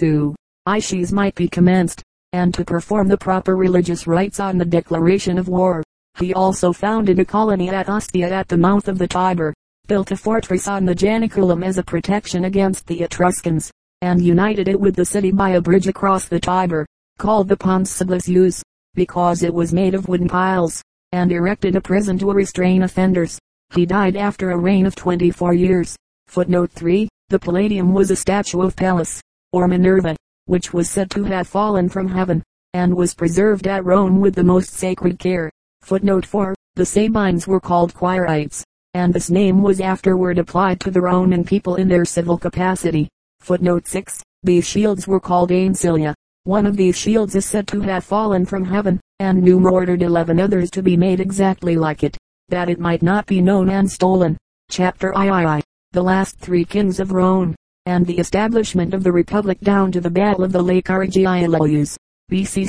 2. Ices might be commenced, and to perform the proper religious rites on the declaration of war. He also founded a colony at Ostia at the mouth of the Tiber, built a fortress on the Janiculum as a protection against the Etruscans, and united it with the city by a bridge across the Tiber, called the Pons Sublicius, because it was made of wooden piles, and erected a prison to restrain offenders. He died after a reign of 24 years. Footnote 3. The Palladium was a statue of Pallas, or Minerva, which was said to have fallen from heaven, and was preserved at Rome with the most sacred care. Footnote 4. The Sabines were called Quirites, and this name was afterward applied to the Roman people in their civil capacity. Footnote 6. These shields were called ancilia. One of these shields is said to have fallen from heaven, and Numa ordered eleven others to be made exactly like it, that it might not be known and stolen. Chapter III. The last three kings of Rome, and the establishment of the Republic down to the Battle of the Lake Regillus, BC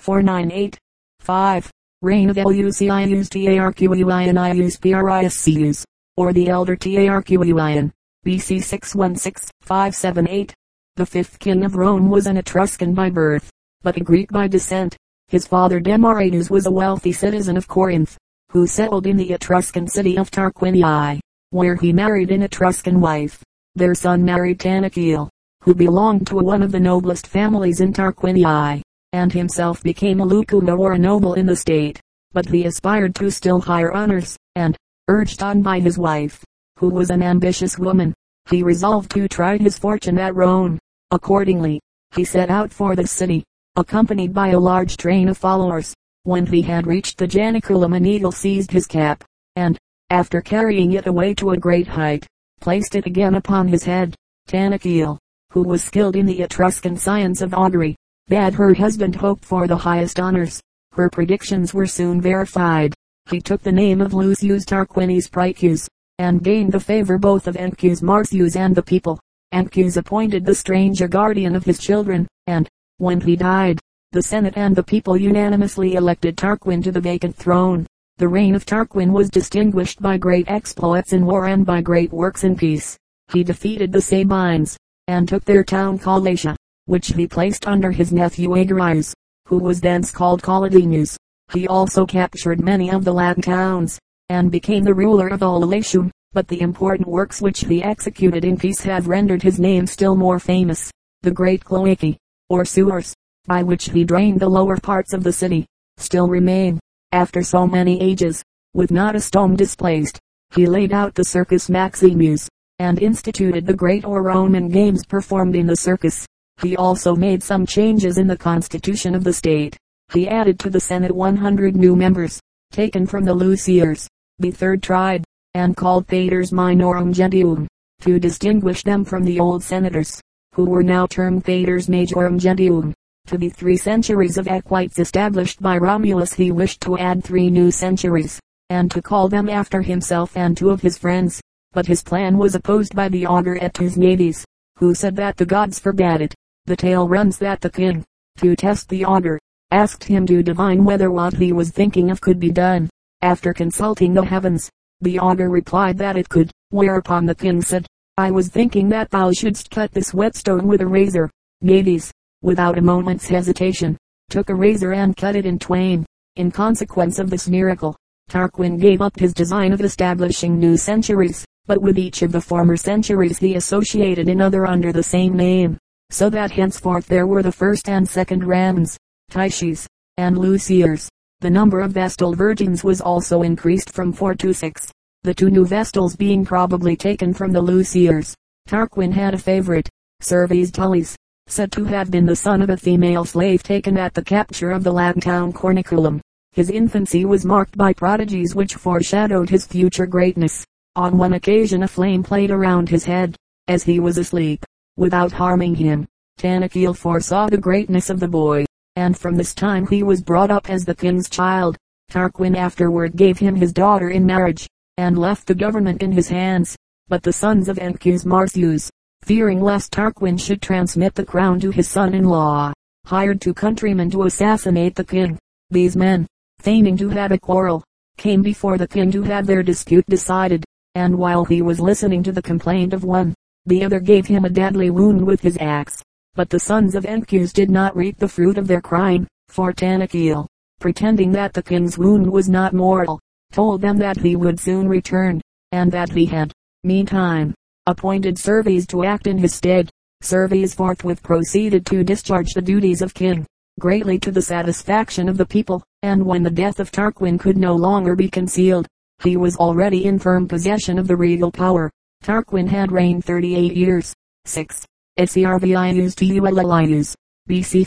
616-498. 5. Reign of Eleusius Tarquinius Priscus, or the Elder Tarquinian, BC 616-578. The fifth king of Rome was an Etruscan by birth, but a Greek by descent. His father Demaratus was a wealthy citizen of Corinth, who settled in the Etruscan city of Tarquinii, where he married an Etruscan wife. Their son married Tanaquil, who belonged to one of the noblest families in Tarquinii and himself became a Lucumo or a noble in the state. But he aspired to still higher honors, and, urged on by his wife, who was an ambitious woman, he resolved to try his fortune at Rome. Accordingly, he set out for the city, accompanied by a large train of followers. When he had reached the Janiculum an eagle seized his cap, and, after carrying it away to a great height, placed it again upon his head. Tanaquil, who was skilled in the Etruscan science of augury, bade her husband hope for the highest honors. Her predictions were soon verified. He took the name of Lucius Tarquinius Priscus, and gained the favor both of Ancus Marcius and the people. Ancus appointed the stranger guardian of his children, and, when he died, the Senate and the people unanimously elected Tarquin to the vacant throne. The reign of Tarquin was distinguished by great exploits in war and by great works in peace. He defeated the Sabines, and took their town called Latia which he placed under his nephew Egerius, who was thence called Collatinus. He also captured many of the Latin towns, and became the ruler of all Latium, but the important works which he executed in peace have rendered his name still more famous. The great cloacae, or sewers, by which he drained the lower parts of the city, still remain, after so many ages, with not a stone displaced. He laid out the Circus Maximus, and instituted the great or Roman games performed in the circus. He also made some changes in the constitution of the state. He added to the Senate 100 new members, taken from the Luceres, the third tribe, and called Patres Minorum Gentium, to distinguish them from the old senators, who were now termed Patres Majorum Gentium. To the three centuries of equites established by Romulus he wished to add three new centuries, and to call them after himself and two of his friends. But his plan was opposed by the augur Attus Navius, who said that the gods forbade it. The tale runs that the king, to test the augur, asked him to divine whether what he was thinking of could be done. After consulting the heavens, the augur replied that it could, whereupon the king said, I was thinking that thou shouldst cut this whetstone with a razor. Nades, without a moment's hesitation, took a razor and cut it in twain. In consequence of this miracle, Tarquin gave up his design of establishing new centuries, but with each of the former centuries he associated another under the same name so that henceforth there were the first and second Rams, Titius, and Luceres. The number of Vestal virgins was also increased from four to six, the two new Vestals being probably taken from the Luceres. Tarquin had a favorite, Servius Tullius, said to have been the son of a female slave taken at the capture of the Latin town Corniculum. His infancy was marked by prodigies which foreshadowed his future greatness. On one occasion a flame played around his head, as he was asleep without harming him. Tanaquil foresaw the greatness of the boy, and from this time he was brought up as the king's child. Tarquin afterward gave him his daughter in marriage, and left the government in his hands. But the sons of Ancus Marcius, fearing lest Tarquin should transmit the crown to his son-in-law, hired two countrymen to assassinate the king. These men, feigning to have a quarrel, came before the king to have their dispute decided, and while he was listening to the complaint of one, the other gave him a deadly wound with his axe. But the sons of Ancus did not reap the fruit of their crime, for Tanaquil, pretending that the king's wound was not mortal, told them that he would soon return, and that he had, meantime, appointed Servius to act in his stead. Servius forthwith proceeded to discharge the duties of king, greatly to the satisfaction of the people, and when the death of Tarquin could no longer be concealed, he was already in firm possession of the regal power. Tarquin had reigned 38 years. 6. Servius Tullius. BC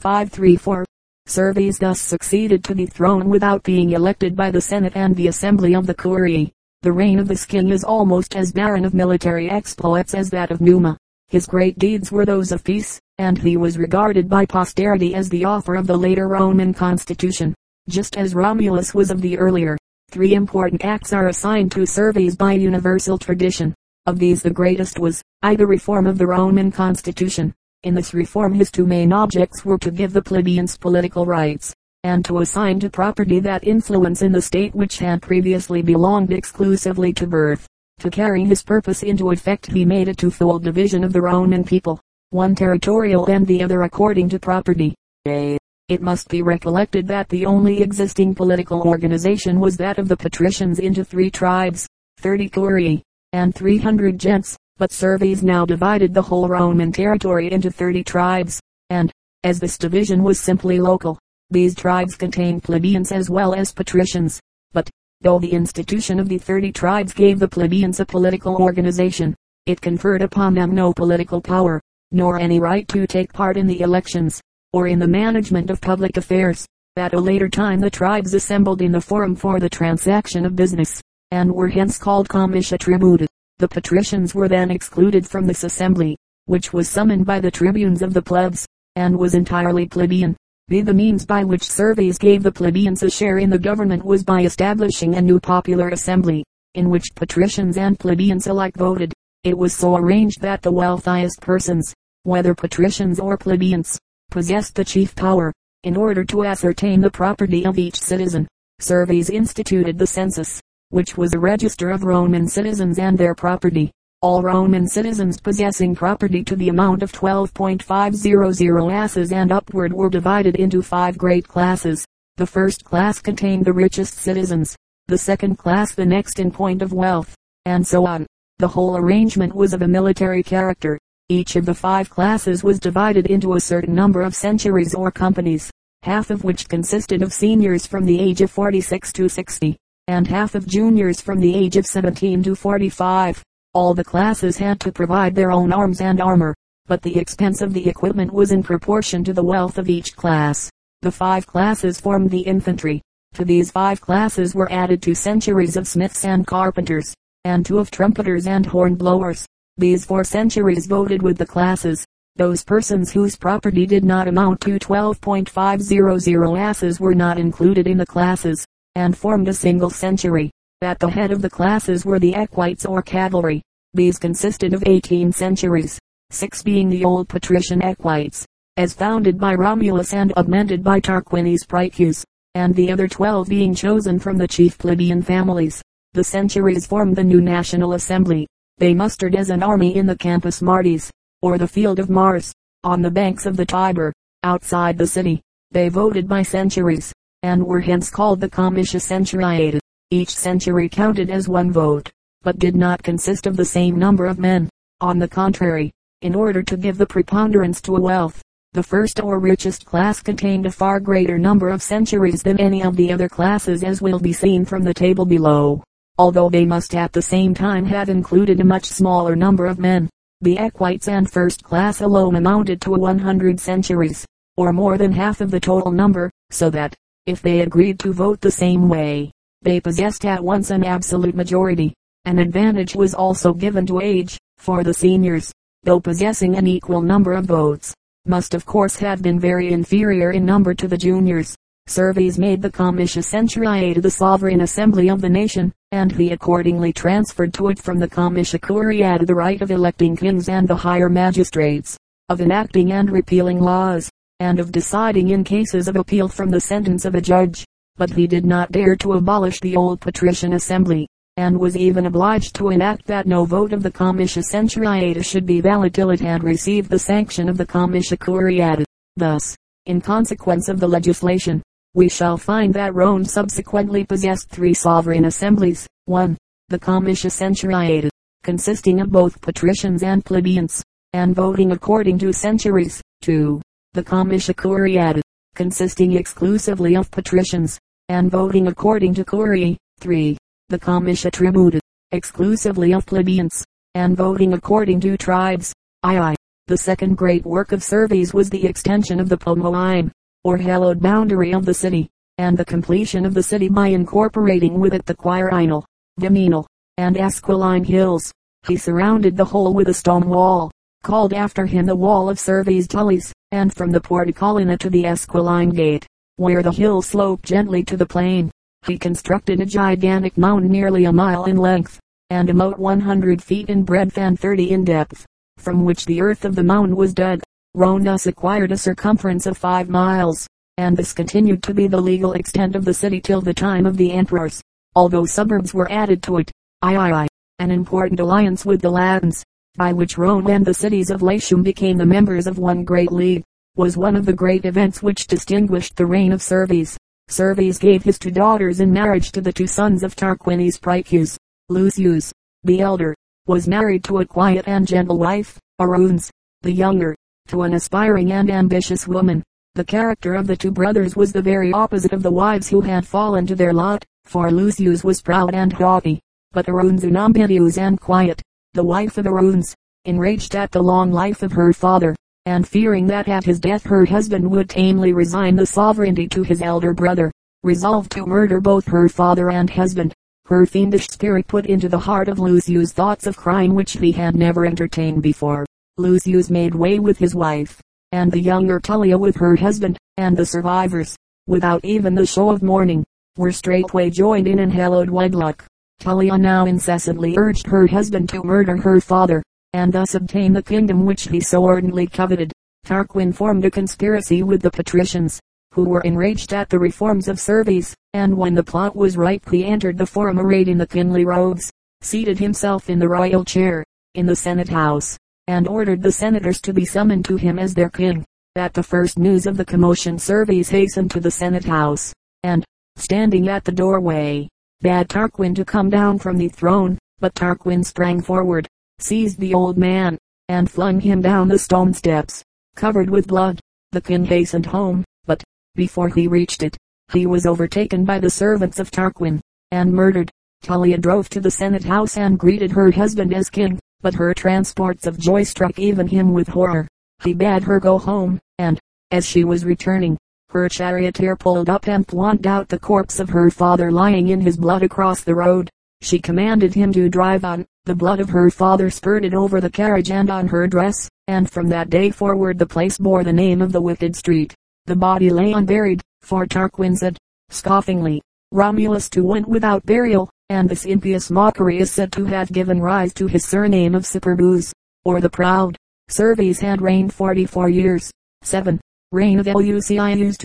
578-534. Servius thus succeeded to the throne without being elected by the Senate and the Assembly of the Curia. The reign of this king is almost as barren of military exploits as that of Numa. His great deeds were those of peace, and he was regarded by posterity as the author of the later Roman constitution, just as Romulus was of the earlier. Three important acts are assigned to Servius by universal tradition. Of these the greatest was, I the reform of the Roman constitution. In this reform his two main objects were to give the plebeians political rights, and to assign to property that influence in the state which had previously belonged exclusively to birth. To carry his purpose into effect he made a twofold division of the Roman people, one territorial and the other according to property. A. It must be recollected that the only existing political organization was that of the patricians into three tribes, 30 curiae, and 300 gents, but Servius now divided the whole Roman territory into 30 tribes, and, as this division was simply local, these tribes contained plebeians as well as patricians, but, Though the institution of the thirty tribes gave the plebeians a political organization, it conferred upon them no political power, nor any right to take part in the elections, or in the management of public affairs. At a later time the tribes assembled in the forum for the transaction of business, and were hence called comitia tributa. The patricians were then excluded from this assembly, which was summoned by the tribunes of the plebs, and was entirely plebeian. The means by which Servius gave the plebeians a share in the government was by establishing a new popular assembly, in which patricians and plebeians alike voted. It was so arranged that the wealthiest persons, whether patricians or plebeians, possessed the chief power. In order to ascertain the property of each citizen, Servius instituted the census, which was a register of Roman citizens and their property. All Roman citizens possessing property to the amount of 12.500 asses and upward were divided into five great classes. The first class contained the richest citizens, the second class the next in point of wealth, and so on. The whole arrangement was of a military character. Each of the five classes was divided into a certain number of centuries or companies, half of which consisted of seniors from the age of 46 to 60, and half of juniors from the age of 17 to 45. All the classes had to provide their own arms and armor, but the expense of the equipment was in proportion to the wealth of each class. The five classes formed the infantry. To these five classes were added two centuries of smiths and carpenters, and two of trumpeters and horn blowers. These four centuries voted with the classes. Those persons whose property did not amount to 12.500 asses were not included in the classes, and formed a single century. At the head of the classes were the equites or cavalry. These consisted of 18 centuries, six being the old patrician equites, as founded by Romulus and augmented by Tarquinius Priscus, and the other 12 being chosen from the chief plebeian families. The centuries formed the new National Assembly. They mustered as an army in the Campus Martius, or the field of Mars, on the banks of the Tiber, outside the city. They voted by centuries, and were hence called the Comitia Centuriata. Each century counted as one vote, but did not consist of the same number of men. On the contrary, in order to give the preponderance to wealth, the first or richest class contained a far greater number of centuries than any of the other classes as will be seen from the table below. Although they must at the same time have included a much smaller number of men, the equites and first class alone amounted to 100 centuries, or more than half of the total number, so that, if they agreed to vote the same way, they possessed at once an absolute majority. An advantage was also given to age, for the seniors, though possessing an equal number of votes, must of course have been very inferior in number to the juniors. Servius made the Comitia Centuriata the sovereign assembly of the nation, and he accordingly transferred to it from the Comitia Curiata the right of electing kings and the higher magistrates, of enacting and repealing laws, and of deciding in cases of appeal from the sentence of a judge but he did not dare to abolish the old patrician assembly, and was even obliged to enact that no vote of the comitia centuriata should be valid till it had received the sanction of the comitia curiata. Thus, in consequence of the legislation, we shall find that Rome subsequently possessed three sovereign assemblies. 1. The comitia centuriata, consisting of both patricians and plebeians, and voting according to centuries. 2. The comitia curiata, consisting exclusively of patricians, and voting according to curiae. 3. The comitia tributa, exclusively of plebeians, and voting according to tribes. II. The second great work of Servius was the extension of the Pomoerium, or hallowed boundary of the city, and the completion of the city by incorporating with it the Quirinal, Viminal, and Esquiline hills. He surrounded the whole with a stone wall, called after him the wall of Servius Tullius, and from the Porta Collina to the Esquiline gate, where the hill sloped gently to the plain, he constructed a gigantic mound nearly a mile in length, and about 100 feet in breadth and 30 in depth, from which the earth of the mound was dug. Rome acquired a circumference of five miles, and this continued to be the legal extent of the city till the time of the emperors, although suburbs were added to it. III. An important alliance with the Latins, by which Rome and the cities of Latium became the members of one great league, was one of the great events which distinguished the reign of Servius. Servius gave his two daughters in marriage to the two sons of Tarquinius Priscus. Lucius, the elder, was married to a quiet and gentle wife, Aruns, the younger, to an aspiring and ambitious woman. The character of the two brothers was the very opposite of the wives who had fallen to their lot, for Lucius was proud and haughty, but Aruns unambitious and quiet. The wife of Aruns, enraged at the long life of her father, and fearing that at his death her husband would tamely resign the sovereignty to his elder brother, resolved to murder both her father and husband. Her fiendish spirit put into the heart of Lucius thoughts of crime which he had never entertained before. Lucius made way with his wife, and the younger Tullia with her husband, and the survivors, without even the show of mourning, were straightway joined in unhallowed wedlock. Tullia now incessantly urged her husband to murder her father, and thus obtain the kingdom which he so ardently coveted. Tarquin formed a conspiracy with the patricians, who were enraged at the reforms of Servius, and when the plot was ripe he entered the forum arrayed in the kingly robes, seated himself in the royal chair, in the senate house, and ordered the senators to be summoned to him as their king. At the first news of the commotion Servius hastened to the senate house, and, standing at the doorway, bade Tarquin to come down from the throne, but Tarquin sprang forward, seized the old man, and flung him down the stone steps, covered with blood. The king hastened home, but, before he reached it, he was overtaken by the servants of Tarquin, and murdered. Tullia drove to the Senate house and greeted her husband as king, but her transports of joy struck even him with horror. He bade her go home, and, as she was returning, her charioteer pulled up and plonked out the corpse of her father lying in his blood across the road. She commanded him to drive on. The blood of her father spurted over the carriage and on her dress, and from that day forward the place bore the name of the Wicked Street. The body lay unburied, for Tarquin said, scoffingly, Romulus too went without burial, and this impious mockery is said to have given rise to his surname of Superbus, or the Proud. Servius had reigned 44 years. 7. Reign of Lucius Tarquinius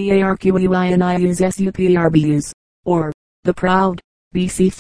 or the Proud, BC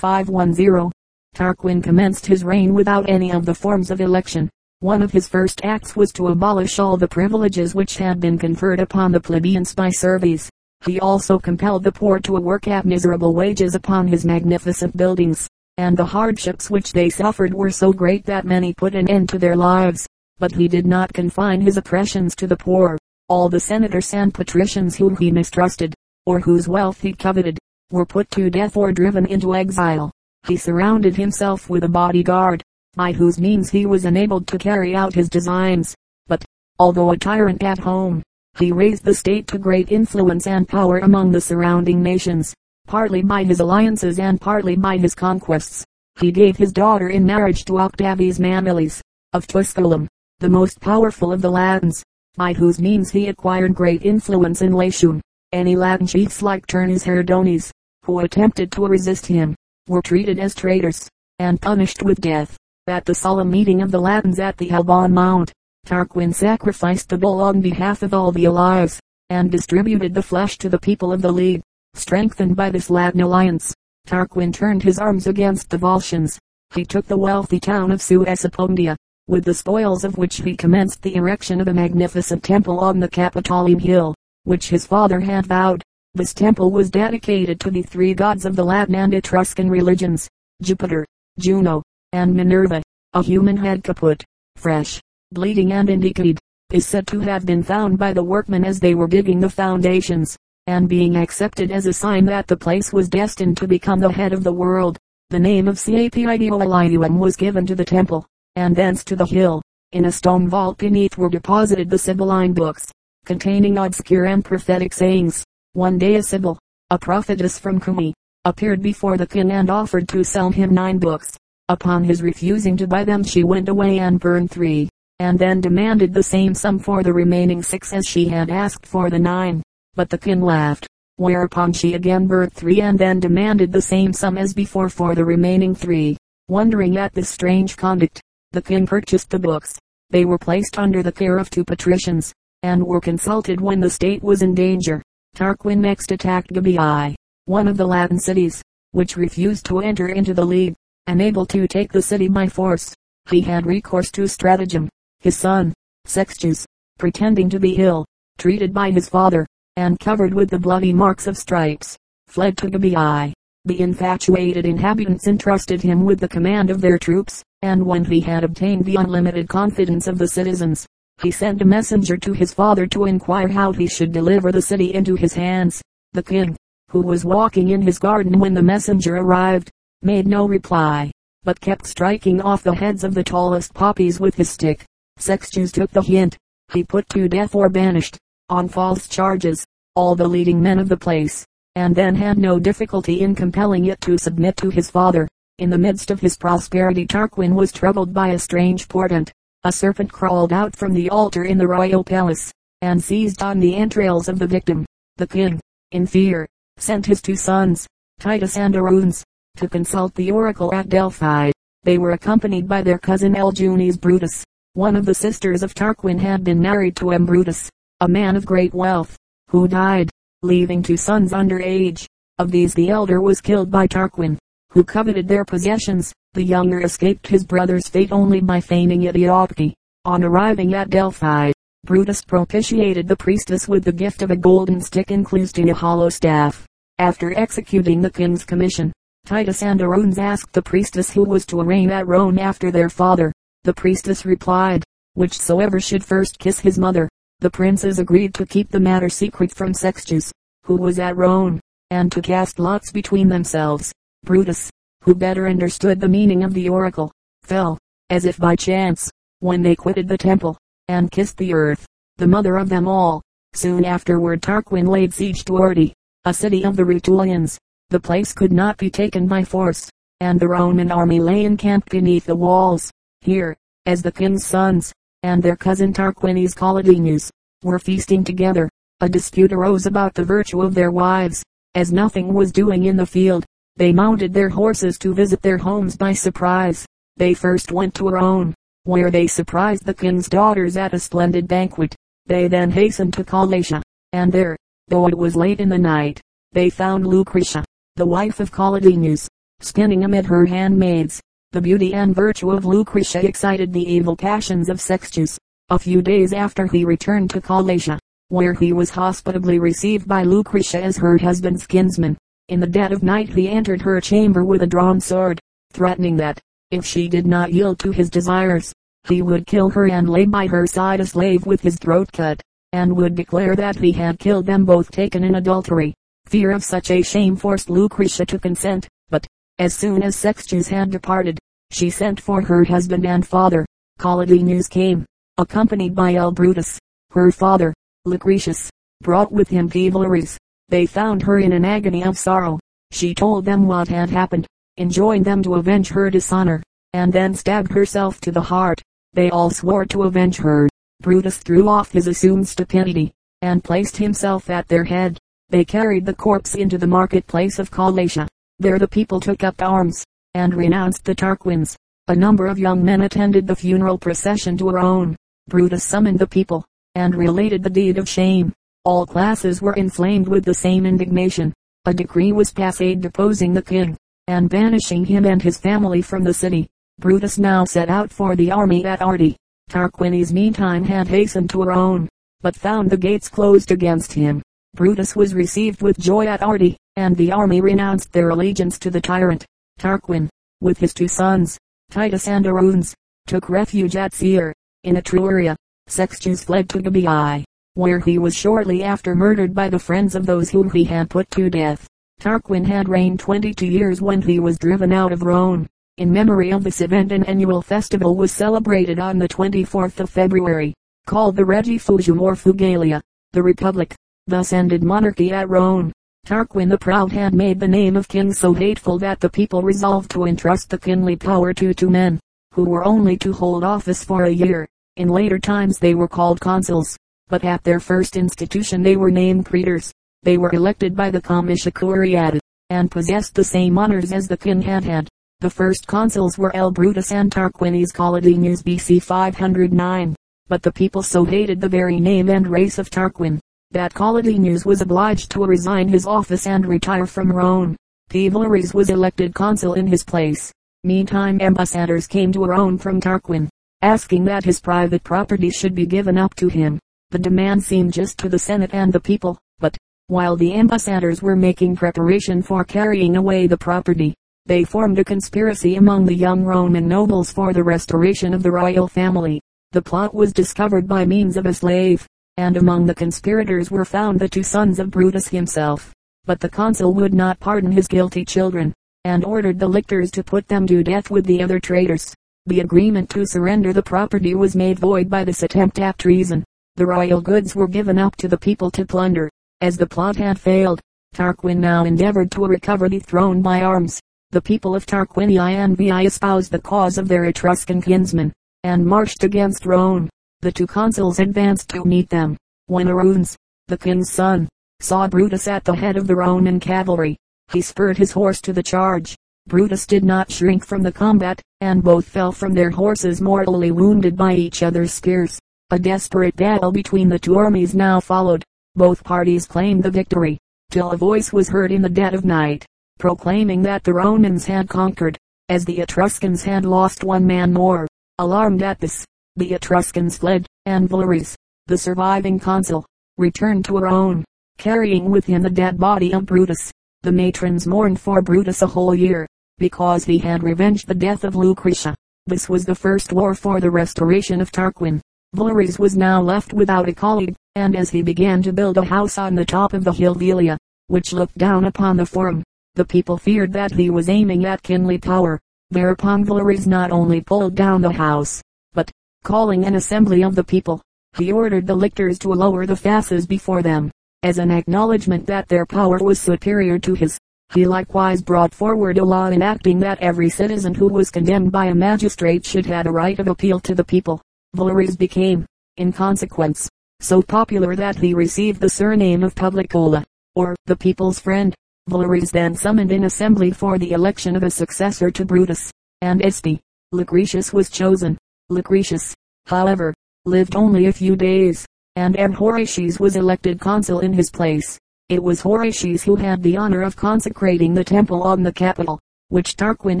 534-510. Tarquin commenced his reign without any of the forms of election. One of his first acts was to abolish all the privileges which had been conferred upon the plebeians by Servius. He also compelled the poor to work at miserable wages upon his magnificent buildings, and the hardships which they suffered were so great that many put an end to their lives. But he did not confine his oppressions to the poor. All the senators and patricians whom he mistrusted, or whose wealth he coveted, were put to death or driven into exile. He surrounded himself with a bodyguard, by whose means he was enabled to carry out his designs. But, although a tyrant at home, he raised the state to great influence and power among the surrounding nations, partly by his alliances and partly by his conquests. He gave his daughter in marriage to Octavius Mamilius, of Tusculum, the most powerful of the Latins, by whose means he acquired great influence in Latium. Any Latin chiefs like Turnus Herdonius, who attempted to resist him, were treated as traitors, and punished with death. At the solemn meeting of the Latins at the Alban Mount, Tarquin sacrificed the bull on behalf of all the allies, and distributed the flesh to the people of the League. Strengthened by this Latin alliance, Tarquin turned his arms against the Volscians. He took the wealthy town of Suessa Pometia, with the spoils of which he commenced the erection of a magnificent temple on the Capitoline hill, which his father had vowed. This temple was dedicated to the three gods of the Latin and Etruscan religions, Jupiter, Juno, and Minerva. A human head kaput, fresh, bleeding and in decayed, is said to have been found by the workmen as they were digging the foundations, and being accepted as a sign that the place was destined to become the head of the world. The name of Capitolium was given to the temple, and thence to the hill. In a stone vault beneath were deposited the Sibylline books, containing obscure and prophetic sayings. One day a Sibyl, a prophetess from Cumae, appeared before the king and offered to sell him nine books. Upon his refusing to buy them she went away and burned three, and then demanded the same sum for the remaining six as she had asked for the nine. But the king laughed, whereupon she again burned three and then demanded the same sum as before for the remaining three. Wondering at this strange conduct, the king purchased the books. They were placed under the care of two patricians, and were consulted when the state was in danger. Tarquin next attacked Gabii, one of the Latin cities, which refused to enter into the league. Unable to take the city by force, he had recourse to stratagem. His son, Sextus, pretending to be ill, treated by his father, and covered with the bloody marks of stripes, fled to Gabii. The infatuated inhabitants entrusted him with the command of their troops, and when he had obtained the unlimited confidence of the citizens, he sent a messenger to his father to inquire how he should deliver the city into his hands. The king, who was walking in his garden when the messenger arrived, made no reply, but kept striking off the heads of the tallest poppies with his stick. Sextus took the hint. He put to death or banished, on false charges, all the leading men of the place, and then had no difficulty in compelling it to submit to his father. In the midst of his prosperity Tarquin was troubled by a strange portent. A serpent crawled out from the altar in the royal palace, and seized on the entrails of the victim. The king, in fear, sent his two sons, Titus and Aruns, to consult the oracle at Delphi. They were accompanied by their cousin L. Brutus. One of the sisters of Tarquin had been married to M. Brutus, a man of great wealth, who died, leaving two sons under age. Of these the elder was killed by Tarquin, who coveted their possessions. The younger escaped his brother's fate only by feigning idiocy. On arriving at Delphi, Brutus propitiated the priestess with the gift of a golden stick enclosed in a hollow staff. After executing the king's commission, Titus and Aruns asked the priestess who was to reign at Rome after their father. The priestess replied, whichsoever should first kiss his mother. The princes agreed to keep the matter secret from Sextus, who was at Rome, and to cast lots between themselves. Brutus, who better understood the meaning of the oracle, fell, as if by chance, when they quitted the temple, and kissed the earth, the mother of them all. Soon afterward Tarquin laid siege to Ardea, a city of the Rutulians. The place could not be taken by force, and the Roman army lay encamped beneath the walls. Here, as the king's sons, and their cousin Tarquinius Collatinus, were feasting together, a dispute arose about the virtue of their wives. As nothing was doing in the field, they mounted their horses to visit their homes by surprise. They first went to Rome, where they surprised the king's daughters at a splendid banquet. They then hastened to Collatia, and there, though it was late in the night, they found Lucretia, the wife of Collatinus, spinning amid her handmaids. The beauty and virtue of Lucretia excited the evil passions of Sextus. A few days after he returned to Collatia, where he was hospitably received by Lucretia as her husband's kinsman. In the dead of night he entered her chamber with a drawn sword, threatening that, if she did not yield to his desires, he would kill her and lay by her side a slave with his throat cut, and would declare that he had killed them both taken in adultery. Fear of such a shame forced Lucretia to consent, but, as soon as Sextus had departed, she sent for her husband and father. Collatinus came, accompanied by L. Brutus, her father. Lucretius, brought with him Cavalarius, they found her in an agony of sorrow. She told them what had happened, enjoined them to avenge her dishonor, and then stabbed herself to the heart. They all swore to avenge her. Brutus threw off his assumed stupidity, and placed himself at their head. They carried the corpse into the marketplace of Collatia. There the people took up arms, and renounced the Tarquins. A number of young men attended the funeral procession to Rome. Brutus summoned the people, and related the deed of shame. All classes were inflamed with the same indignation. a decree was passed deposing the king, and banishing him and his family from the city. Brutus now set out for the army at Ardea. Tarquinius meantime had hastened to Rome, but found the gates closed against him. Brutus was received with joy at Ardea, and the army renounced their allegiance to the tyrant. Tarquin, with his two sons, Titus and Aruns, took refuge at Caere, in Etruria. Sextus fled to Gabii, where he was shortly after murdered by the friends of those whom he had put to death. Tarquin had reigned 22 years when he was driven out of Rome. In memory of this event an annual festival was celebrated on the 24th of February, called the Regifugium or Fugalia, the Republic. Thus ended monarchy at Rome. Tarquin the Proud had made the name of king so hateful that the people resolved to entrust the kingly power to two men, who were only to hold office for a year. In later times they were called consuls, but at their first institution they were named praetors. They were elected by the comitia curiata, and possessed the same honors as the king had had. The first consuls were L. Brutus and Tarquinius Collatinus BC 509, but the people so hated the very name and race of Tarquin, that Collatinus was obliged to resign his office and retire from Rome. P. Valerius was elected consul in his place. Meantime ambassadors came to Rome from Tarquin, asking that his private property should be given up to him. The demand seemed just to the Senate and the people, but, while the ambassadors were making preparation for carrying away the property, they formed a conspiracy among the young Roman nobles for the restoration of the royal family. The plot was discovered by means of a slave, and among the conspirators were found the two sons of Brutus himself. But the consul would not pardon his guilty children, and ordered the lictors to put them to death with the other traitors. The agreement to surrender the property was made void by this attempt at treason. The royal goods were given up to the people to plunder. As the plot had failed, Tarquin now endeavored to recover the throne by arms. The people of Tarquinii and Veii espoused the cause of their Etruscan kinsmen, and marched against Rome. The two consuls advanced to meet them. When Aruns, the king's son, saw Brutus at the head of the Roman cavalry, he spurred his horse to the charge. Brutus did not shrink from the combat, and both fell from their horses mortally wounded by each other's spears. A desperate battle between the two armies now followed. Both parties claimed the victory, till a voice was heard in the dead of night, proclaiming that the Romans had conquered, as the Etruscans had lost one man more. Alarmed at this, the Etruscans fled, and Valerius, the surviving consul, returned to Rome, carrying with him the dead body of Brutus. The matrons mourned for Brutus a whole year, because he had revenged the death of Lucretia. This was the first war for the restoration of Tarquin. Valerius was now left without a colleague, and as he began to build a house on the top of the hill Velia, which looked down upon the forum, the people feared that he was aiming at kingly power. Thereupon Valerius not only pulled down the house, but, calling an assembly of the people, he ordered the lictors to lower the fasces before them, as an acknowledgment that their power was superior to his. He likewise brought forward a law enacting that every citizen who was condemned by a magistrate should have a right of appeal to the people. Valerius became, in consequence, so popular that he received the surname of Publicola, or the people's friend. Valerius then summoned an assembly for the election of a successor to Brutus, and Este, Lucretius was chosen. Lucretius, however, lived only a few days, and M. Horatius was elected consul in his place. It was Horatius who had the honor of consecrating the temple on the Capitol, which Tarquin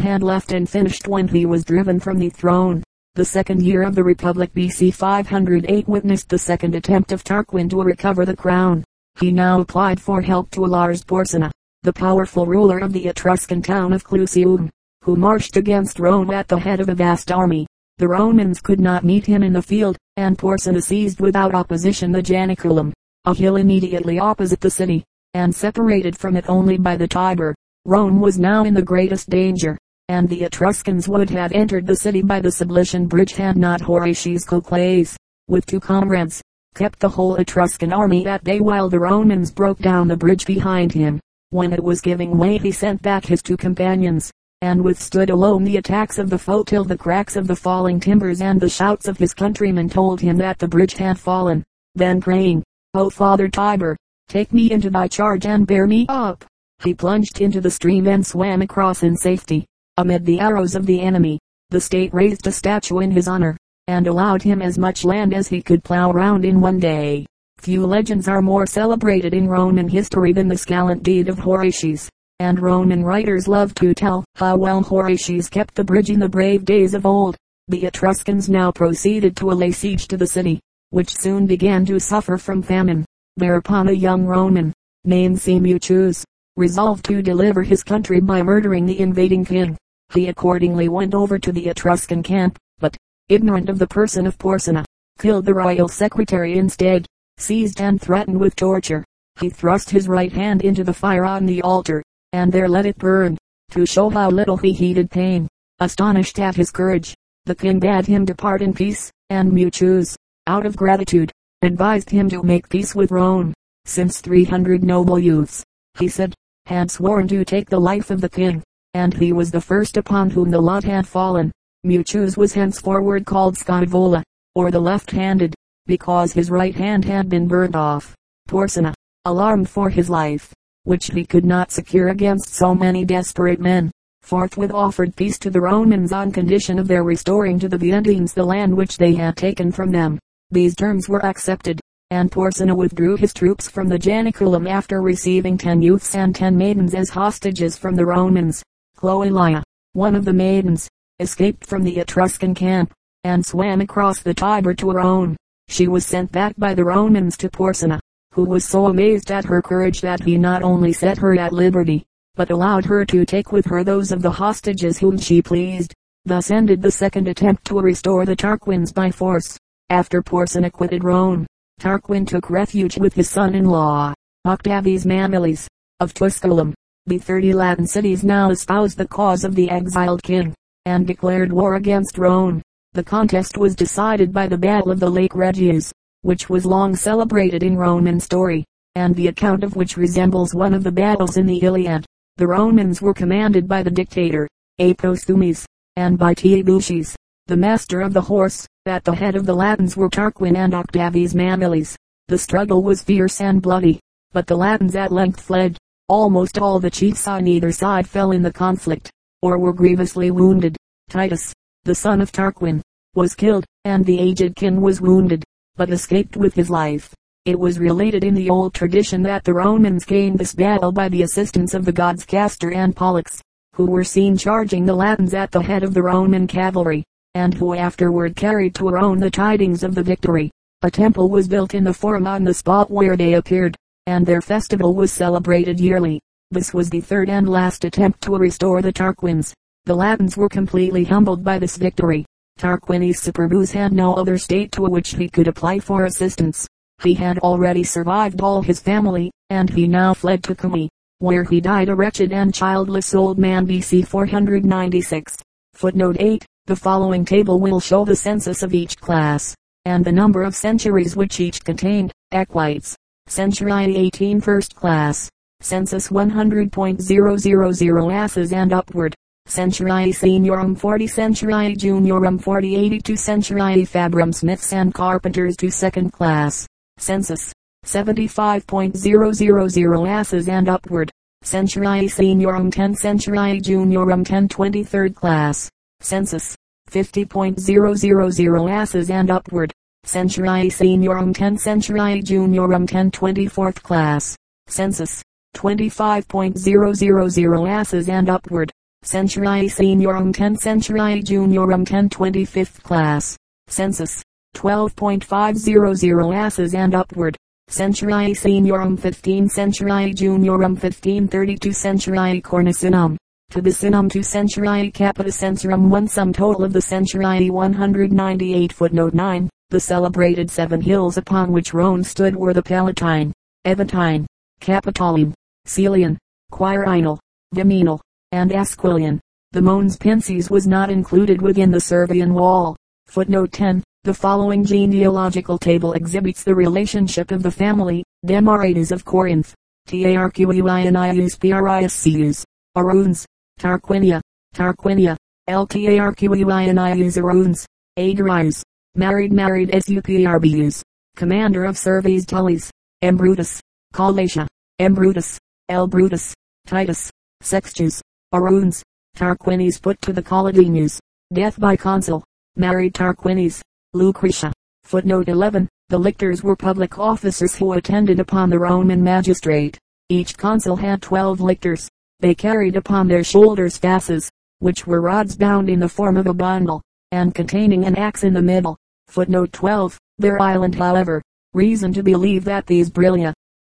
had left unfinished when he was driven from the throne. The second year of the Republic BC 508 witnessed the second attempt of Tarquin to recover the crown. He now applied for help to Lars Porsena, the powerful ruler of the Etruscan town of Clusium, who marched against Rome at the head of a vast army. The Romans could not meet him in the field, and Porsena seized without opposition the Janiculum, a hill immediately opposite the city, and separated from it only by the Tiber. Rome was now in the greatest danger, and the Etruscans would have entered the city by the Sublician bridge had not Horatius Cocles, with two comrades, kept the whole Etruscan army at bay while the Romans broke down the bridge behind him. When it was giving way he sent back his two companions, and withstood alone the attacks of the foe till the cracks of the falling timbers and the shouts of his countrymen told him that the bridge had fallen. Then praying, O Father Tiber, take me into thy charge and bear me up. He plunged into the stream and swam across in safety. Amid the arrows of the enemy, the state raised a statue in his honor, and allowed him as much land as he could plow round in one day. Few legends are more celebrated in Roman history than this gallant deed of Horatius, and Roman writers love to tell how well Horatius kept the bridge in the brave days of old. The Etruscans now proceeded to lay siege to the city, which soon began to suffer from famine. Thereupon a young Roman, named Semuchus, resolved to deliver his country by murdering the invading king. He accordingly went over to the Etruscan camp, but, ignorant of the person of Porsena, killed the royal secretary instead, seized and threatened with torture. He thrust his right hand into the fire on the altar, and there let it burn, to show how little he heeded pain. Astonished at his courage, the king bade him depart in peace, and Mucius, out of gratitude, advised him to make peace with Rome, since 300 noble youths, he said, had sworn to take the life of the king, and he was the first upon whom the lot had fallen. Mucius was henceforward called Scaevola, or the left-handed, because his right hand had been burnt off. Porsena, alarmed for his life, which he could not secure against so many desperate men, forthwith offered peace to the Romans on condition of their restoring to the Veientines the land which they had taken from them. These terms were accepted, and Porsena withdrew his troops from the Janiculum after receiving ten youths and ten maidens as hostages from the Romans. Cloelia, one of the maidens, escaped from the Etruscan camp, and swam across the Tiber to her own. She was sent back by the Romans to Porsena, who was so amazed at her courage that he not only set her at liberty, but allowed her to take with her those of the hostages whom she pleased. Thus ended the second attempt to restore the Tarquins by force. After Porsena quitted Rome, Tarquin took refuge with his son-in-law, Octavius Mamilius, of Tusculum. The thirty Latin cities now espoused the cause of the exiled king, and declared war against Rome. The contest was decided by the Battle of the Lake Regillus, which was long celebrated in Roman story, and the account of which resembles one of the battles in the Iliad. The Romans were commanded by the dictator, Aposthumes, and by Tebuches, the master of the horse. At the head of the Latins were Tarquin and Octavius Mamilius. The struggle was fierce and bloody, but the Latins at length fled. Almost all the chiefs on either side fell in the conflict, or were grievously wounded. Titus, the son of Tarquin, was killed, and the aged king was wounded, but escaped with his life. It was related in the old tradition that the Romans gained this battle by the assistance of the gods Castor and Pollux, who were seen charging the Latins at the head of the Roman cavalry and who afterward carried to Rome the tidings of the victory. A temple was built in the Forum on the spot where they appeared, and their festival was celebrated yearly. This was the third and last attempt to restore the Tarquins. The Latins were completely humbled by this victory. Tarquinius Superbus had no other state to which he could apply for assistance. He had already survived all his family, and he now fled to Cumae, where he died a wretched and childless old man BC 496. Footnote 8. The following table will show the census of each class, and the number of centuries which each contained. Equites. Century 18 First Class. Census 100.000 asses and upward. Century Seniorum 40 Century Juniorum 40 82 Century Fabrum Smiths and Carpenters to Second Class. Census 75.000 asses and upward. Century Seniorum 10 Century Juniorum 10 23rd Class. Census 50.000 asses and upward. Century Seniorum 10 Century Juniorum 10 24th Class. Census 25.000 asses and upward. Century Seniorum 10 Century Juniorum 10 25th Class. Census 12.500 asses and upward. Century Seniorum 15 Century Juniorum 15 32 Century Cornicinum Sinum to Century Capita Censurum one sum total of the Century 198 footnote 9. The celebrated seven hills upon which Rome stood were the Palatine, Aventine, Capitoline, Celian, Quirinal, Viminal, and Esquiline. The Mons Pensis was not included within the Servian wall. Footnote 10. The following genealogical table exhibits the relationship of the family, Demaratus of Corinth, Tarquius Prius Aruns, Tarquinia, Tarquinia, Ltarquius Aruns, Agarius, married married S U P R B U S. Commander of Servius Tullius, M. Brutus, Collatia, M. Brutus, L. Brutus, Titus, Sextus, Aruns, Tarquinius put to the Collatinus, death by consul, married Tarquinius, Lucretia, footnote 11, the lictors were public officers who attended upon the Roman magistrate. Each consul had twelve lictors. They carried upon their shoulders fasces, which were rods bound in the form of a bundle, and containing an axe in the middle. Footnote 12. Their island however, reason to believe that these brillia